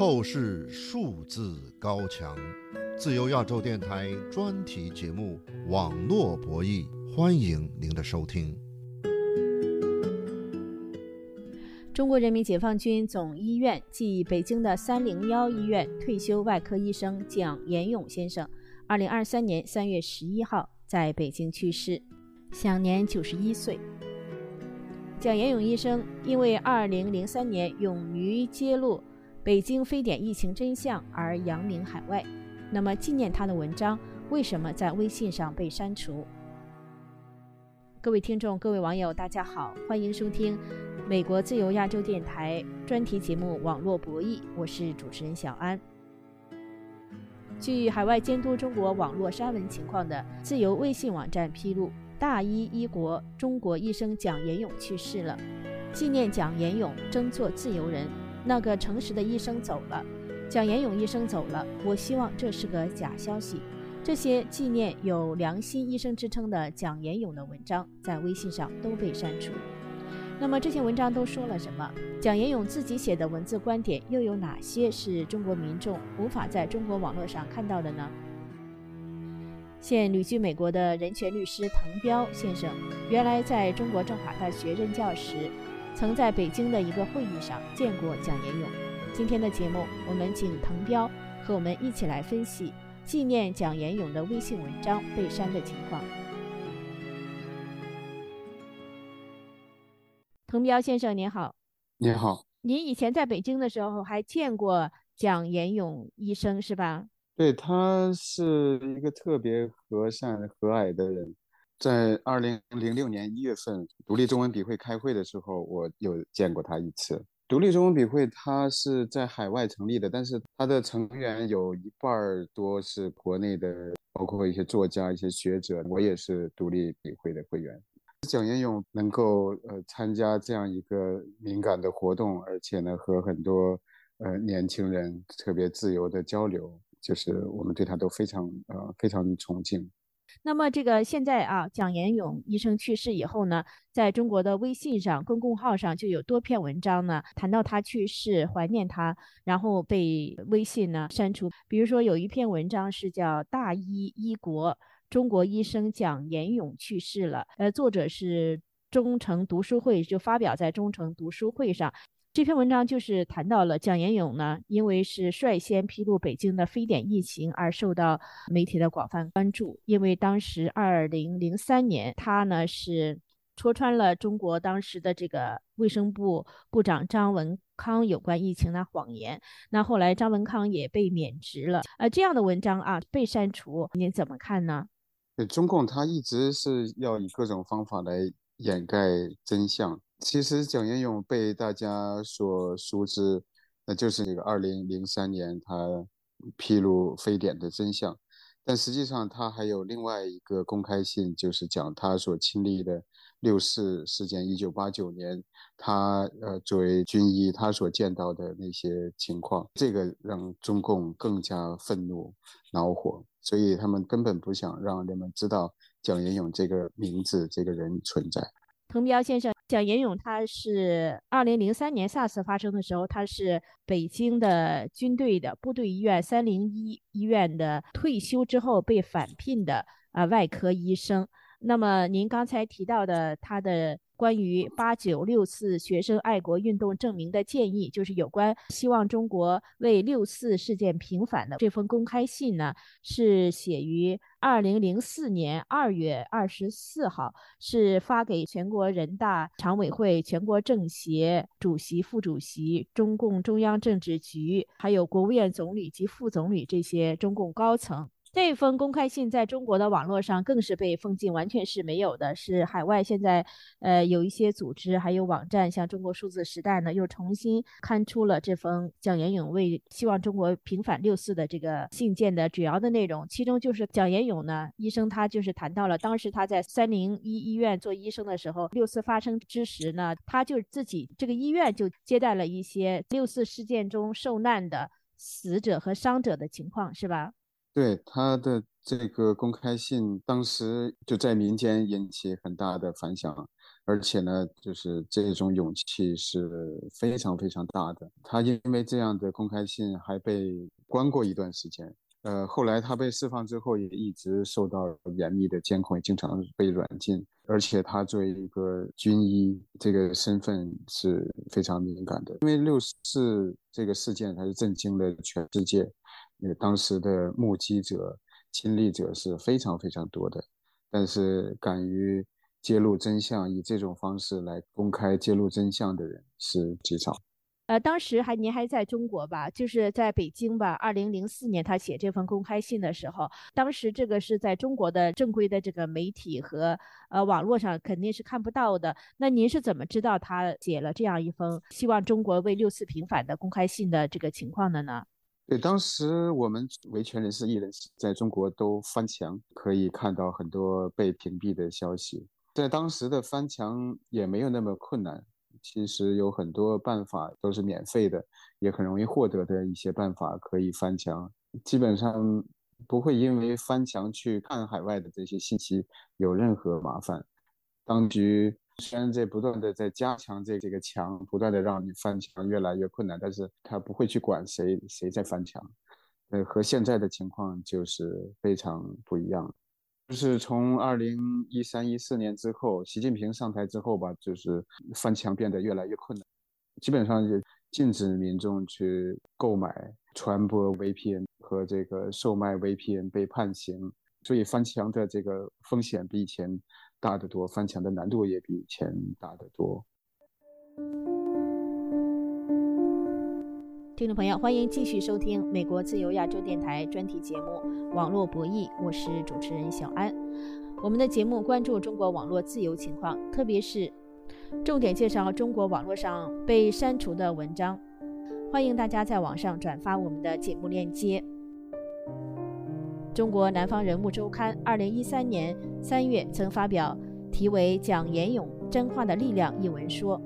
透视数字高墙，自由亚洲电台专题节目《网络博弈》，欢迎您的收听。中国人民解放军总医院暨北京的三零幺医院退休外科医生蒋延勇先生，二零二三年三月十一号在北京去世，享年九十一岁。蒋延勇医生因为二零零三年勇于揭露北京非典疫情真相而扬名海外。那么，纪念他的文章为什么在微信上被删除？各位听众、各位网友，大家好，欢迎收听美国自由亚洲电台专题节目《网络博弈》，我是主持人小安。据海外监督中国网络删文情况的自由微信网站披露。大医医国中国医生蒋延勇去世了，纪念蒋延勇争做自由人，那个诚实的医生走了，蒋延勇医生走了。我希望这是个假消息。这些纪念有良心医生之称的蒋延勇的文章在微信上都被删除。那么这些文章都说了什么？蒋延勇自己写的文字观点又有哪些是中国民众无法在中国网络上看到的呢？现旅居美国的人权律师滕彪先生，原来在中国政法大学任教时，曾在北京的一个会议上见过蒋延勇。今天的节目，我们请滕彪和我们一起来分析纪念蒋延勇的微信文章被删的情况。滕彪先生您好，您好，您以前在北京的时候还见过蒋延勇医生是吧？对他是一个特别和善和蔼的人，在二零零六年一月份独立中文笔会开会的时候，我有见过他一次。独立中文笔会它是在海外成立的，但是它的成员有一半多是国内的，包括一些作家、一些学者。我也是独立笔会的会员。蒋延勇能够呃参加这样一个敏感的活动，而且呢和很多呃年轻人特别自由的交流。就是我们对他都非常呃非常崇敬。那么这个现在啊，蒋延勇医生去世以后呢，在中国的微信上公共号上就有多篇文章呢，谈到他去世，怀念他，然后被微信呢删除。比如说有一篇文章是叫《大医医国中国医生蒋延勇去世了》，呃，作者是忠诚读书会，就发表在忠诚读书会上。这篇文章就是谈到了蒋延勇呢，因为是率先披露北京的非典疫情而受到媒体的广泛关注。因为当时二零零三年，他呢是戳穿了中国当时的这个卫生部部长张文康有关疫情的谎言。那后来张文康也被免职了。呃，这样的文章啊被删除，您怎么看呢？呃中共他一直是要以各种方法来掩盖真相。其实蒋延勇被大家所熟知，那就是这个二零零三年他披露非典的真相。但实际上他还有另外一个公开信，就是讲他所亲历的六四事件，一九八九年他呃作为军医他所见到的那些情况。这个让中共更加愤怒恼火，所以他们根本不想让人们知道蒋延勇这个名字这个人存在。滕彪先生，蒋延勇他是二零零三年 SARS 发生的时候，他是北京的军队的部队医院三零一医院的退休之后被返聘的啊外科医生。那么您刚才提到的他的。关于八九六四学生爱国运动证明的建议，就是有关希望中国为六四事件平反的这封公开信呢，是写于二零零四年二月二十四号，是发给全国人大常委会、全国政协主席、副主席、中共中央政治局，还有国务院总理及副总理这些中共高层。这封公开信在中国的网络上更是被封禁，完全是没有的。是海外现在，呃，有一些组织还有网站，像中国数字时代呢，又重新刊出了这封蒋延勇为希望中国平反六四的这个信件的主要的内容。其中就是蒋延勇呢，医生他就是谈到了当时他在三零一医院做医生的时候，六四发生之时呢，他就自己这个医院就接待了一些六四事件中受难的死者和伤者的情况，是吧？对他的这个公开信，当时就在民间引起很大的反响，而且呢，就是这种勇气是非常非常大的。他因为这样的公开信还被关过一段时间。呃，后来他被释放之后，也一直受到严密的监控，也经常被软禁。而且他作为一个军医，这个身份是非常敏感的。因为六四这个事件，它是震惊了全世界，那当时的目击者、亲历者是非常非常多的。但是敢于揭露真相，以这种方式来公开揭露真相的人是极少。呃，当时还您还在中国吧？就是在北京吧。二零零四年他写这封公开信的时候，当时这个是在中国的正规的这个媒体和呃网络上肯定是看不到的。那您是怎么知道他写了这样一封希望中国为六四平反的公开信的这个情况的呢？对，当时我们维权人士、艺人在中国都翻墙，可以看到很多被屏蔽的消息。在当时的翻墙也没有那么困难。其实有很多办法都是免费的，也很容易获得的一些办法可以翻墙，基本上不会因为翻墙去看海外的这些信息有任何麻烦。当局然在不断的在加强这这个墙，不断的让你翻墙越来越困难，但是他不会去管谁谁在翻墙，呃，和现在的情况就是非常不一样。就是从二零一三一四年之后，习近平上台之后吧，就是翻墙变得越来越困难，基本上就禁止民众去购买、传播 VPN 和这个售卖 VPN 被判刑，所以翻墙的这个风险比以前大得多，翻墙的难度也比以前大得多。听众朋友，欢迎继续收听美国自由亚洲电台专题节目《网络博弈》，我是主持人小安。我们的节目关注中国网络自由情况，特别是重点介绍中国网络上被删除的文章。欢迎大家在网上转发我们的节目链接。中国南方人物周刊二零一三年三月曾发表题为《蒋延勇真话的力量》一文，说：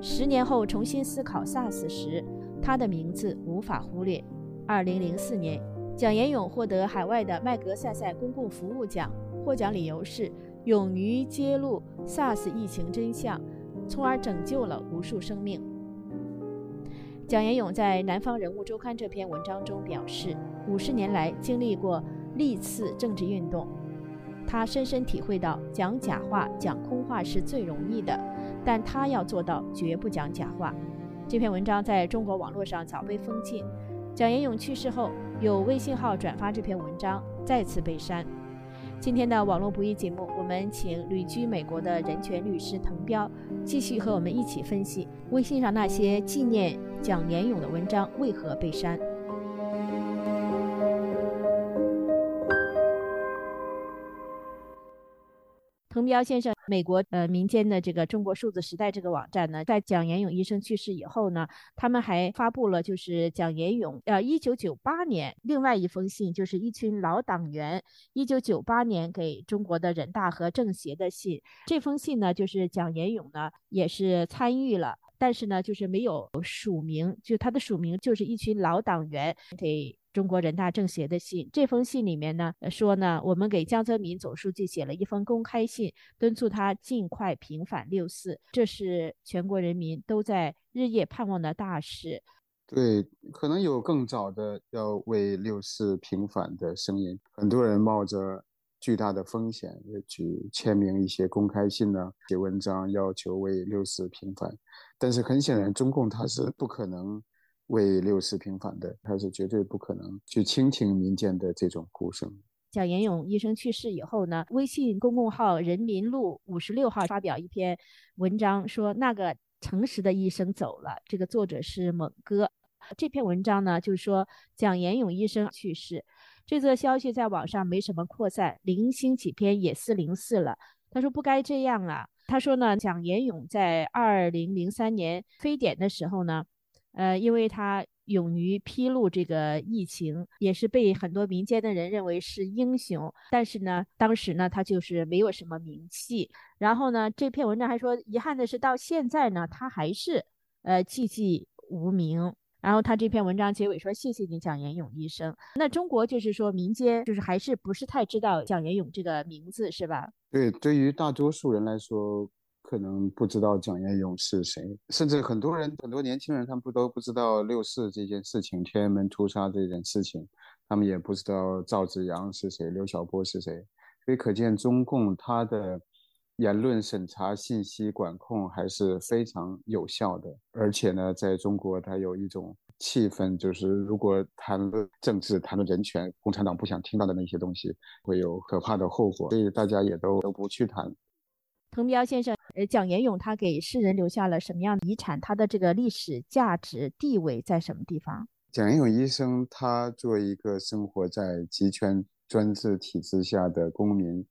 十年后重新思考 SARS 时。他的名字无法忽略。二零零四年，蒋延勇获得海外的麦格赛赛公共服务奖，获奖理由是勇于揭露 SARS 疫情真相，从而拯救了无数生命。蒋延勇在《南方人物周刊》这篇文章中表示，五十年来经历过历次政治运动，他深深体会到讲假话、讲空话是最容易的，但他要做到绝不讲假话。这篇文章在中国网络上早被封禁。蒋延勇去世后，有微信号转发这篇文章，再次被删。今天的网络不易节目，我们请旅居美国的人权律师滕彪继续和我们一起分析微信上那些纪念蒋年勇的文章为何被删。滕彪先生，美国呃民间的这个中国数字时代这个网站呢，在蒋延勇医生去世以后呢，他们还发布了就是蒋延勇呃一九九八年另外一封信，就是一群老党员一九九八年给中国的人大和政协的信。这封信呢，就是蒋延勇呢也是参与了，但是呢就是没有署名，就他的署名就是一群老党员给。中国人大政协的信，这封信里面呢说呢，我们给江泽民总书记写了一封公开信，敦促他尽快平反六四，这是全国人民都在日夜盼望的大事。对，可能有更早的要为六四平反的声音，很多人冒着巨大的风险去签名一些公开信呢，写文章要求为六四平反，但是很显然，中共他是不可能。为六四平反的，他是绝对不可能去倾听民间的这种呼声。蒋延勇医生去世以后呢，微信公共号“人民路五十六号”发表一篇文章，说那个诚实的医生走了。这个作者是猛哥。这篇文章呢，就是说蒋延勇医生去世。这则消息在网上没什么扩散，零星几篇也四零四了。他说不该这样啊。他说呢，蒋延勇在二零零三年非典的时候呢。呃，因为他勇于披露这个疫情，也是被很多民间的人认为是英雄。但是呢，当时呢，他就是没有什么名气。然后呢，这篇文章还说，遗憾的是，到现在呢，他还是呃寂寂无名。然后他这篇文章结尾说：“谢谢你，蒋延勇医生。”那中国就是说，民间就是还是不是太知道蒋延勇这个名字，是吧？对，对于大多数人来说。可能不知道蒋彦勇是谁，甚至很多人很多年轻人他们不都不知道六四这件事情，天安门屠杀这件事情，他们也不知道赵紫阳是谁，刘晓波是谁，所以可见中共他的。言论审查、信息管控还是非常有效的，而且呢，在中国它有一种气氛，就是如果谈论政治、谈论人权，共产党不想听到的那些东西，会有可怕的后果，所以大家也都都不去谈。滕彪先生，呃，蒋延勇他给世人留下了什么样的遗产？他的这个历史价值地位在什么地方？蒋延勇医生，他作为一个生活在集权专制体制下的公民。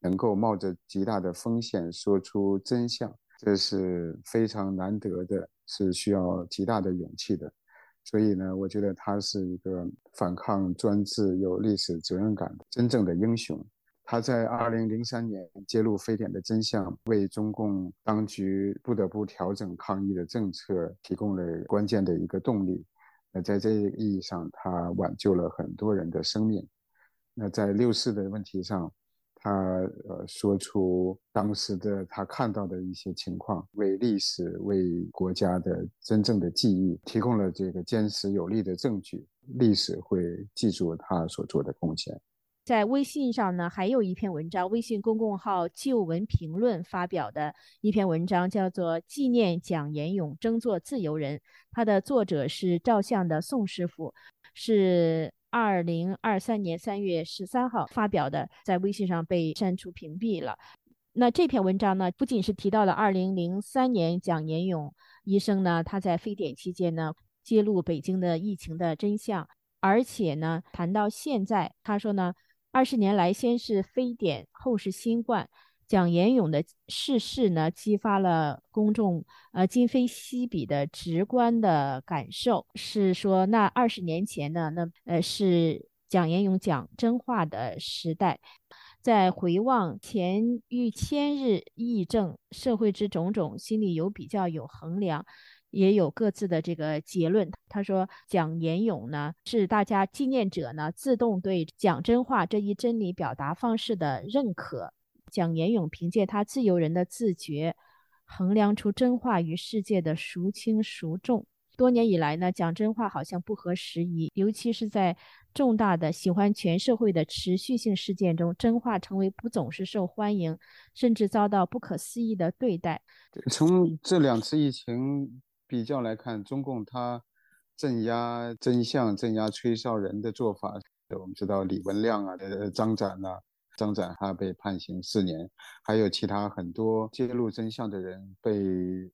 能够冒着极大的风险说出真相，这是非常难得的，是需要极大的勇气的。所以呢，我觉得他是一个反抗专制、有历史责任感的真正的英雄。他在二零零三年揭露非典的真相，为中共当局不得不调整抗疫的政策提供了关键的一个动力。那在这个意义上，他挽救了很多人的生命。那在六四的问题上，他呃说出当时的他看到的一些情况，为历史、为国家的真正的记忆提供了这个坚实有力的证据，历史会记住他所做的贡献。在微信上呢，还有一篇文章，微信公共号“旧闻评论”发表的一篇文章，叫做《纪念蒋延勇争做自由人》，它的作者是照相的宋师傅，是。二零二三年三月十三号发表的，在微信上被删除屏蔽了。那这篇文章呢，不仅是提到了二零零三年蒋延勇医生呢，他在非典期间呢揭露北京的疫情的真相，而且呢谈到现在，他说呢，二十年来先是非典，后是新冠。蒋延勇的逝世呢，激发了公众呃今非昔比的直观的感受，是说那二十年前呢，那呃是蒋延勇讲真话的时代。在回望前逾千日议政，社会之种种，心里有比较，有衡量，也有各自的这个结论。他说，蒋延勇呢，是大家纪念者呢，自动对讲真话这一真理表达方式的认可。蒋延勇凭借他自由人的自觉，衡量出真话与世界的孰轻孰重。多年以来呢，讲真话好像不合时宜，尤其是在重大的喜欢全社会的持续性事件中，真话成为不总是受欢迎，甚至遭到不可思议的对待。从这两次疫情比较来看，中共他镇压真相、镇压吹哨人的做法，我们知道李文亮啊、张展呐。张展他被判刑四年，还有其他很多揭露真相的人被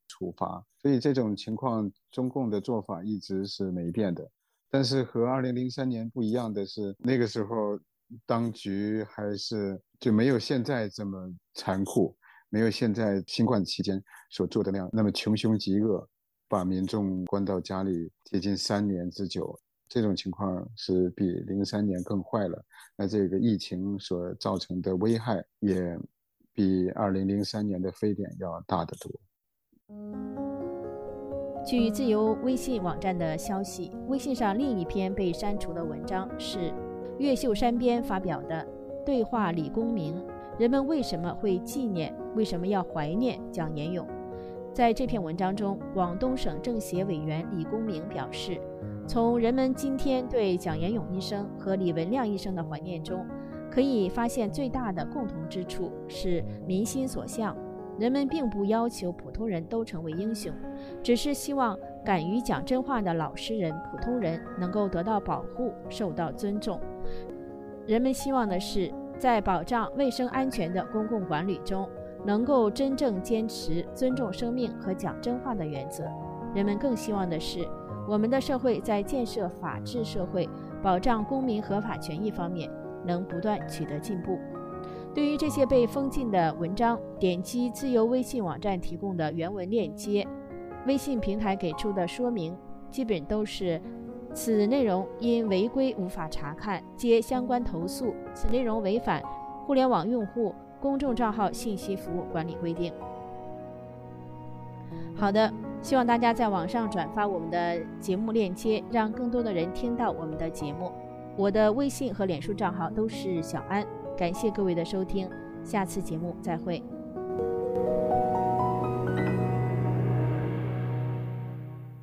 处罚，所以这种情况，中共的做法一直是没变的。但是和二零零三年不一样的是，那个时候当局还是就没有现在这么残酷，没有现在新冠期间所做的那样那么穷凶极恶，把民众关到家里接近三年之久。这种情况是比零三年更坏了，那这个疫情所造成的危害也比二零零三年的非典要大得多。据自由微信网站的消息，微信上另一篇被删除的文章是越秀山边发表的《对话李公明：人们为什么会纪念，为什么要怀念蒋延勇》。在这篇文章中，广东省政协委员李公明表示。从人们今天对蒋延勇医生和李文亮医生的怀念中，可以发现最大的共同之处是民心所向。人们并不要求普通人都成为英雄，只是希望敢于讲真话的老实人、普通人能够得到保护、受到尊重。人们希望的是，在保障卫生安全的公共管理中，能够真正坚持尊重生命和讲真话的原则。人们更希望的是。我们的社会在建设法治社会、保障公民合法权益方面能不断取得进步。对于这些被封禁的文章，点击自由微信网站提供的原文链接，微信平台给出的说明基本都是：此内容因违规无法查看，接相关投诉。此内容违反《互联网用户公众账号信息服务管理规定》。好的。希望大家在网上转发我们的节目链接，让更多的人听到我们的节目。我的微信和脸书账号都是小安。感谢各位的收听，下次节目再会。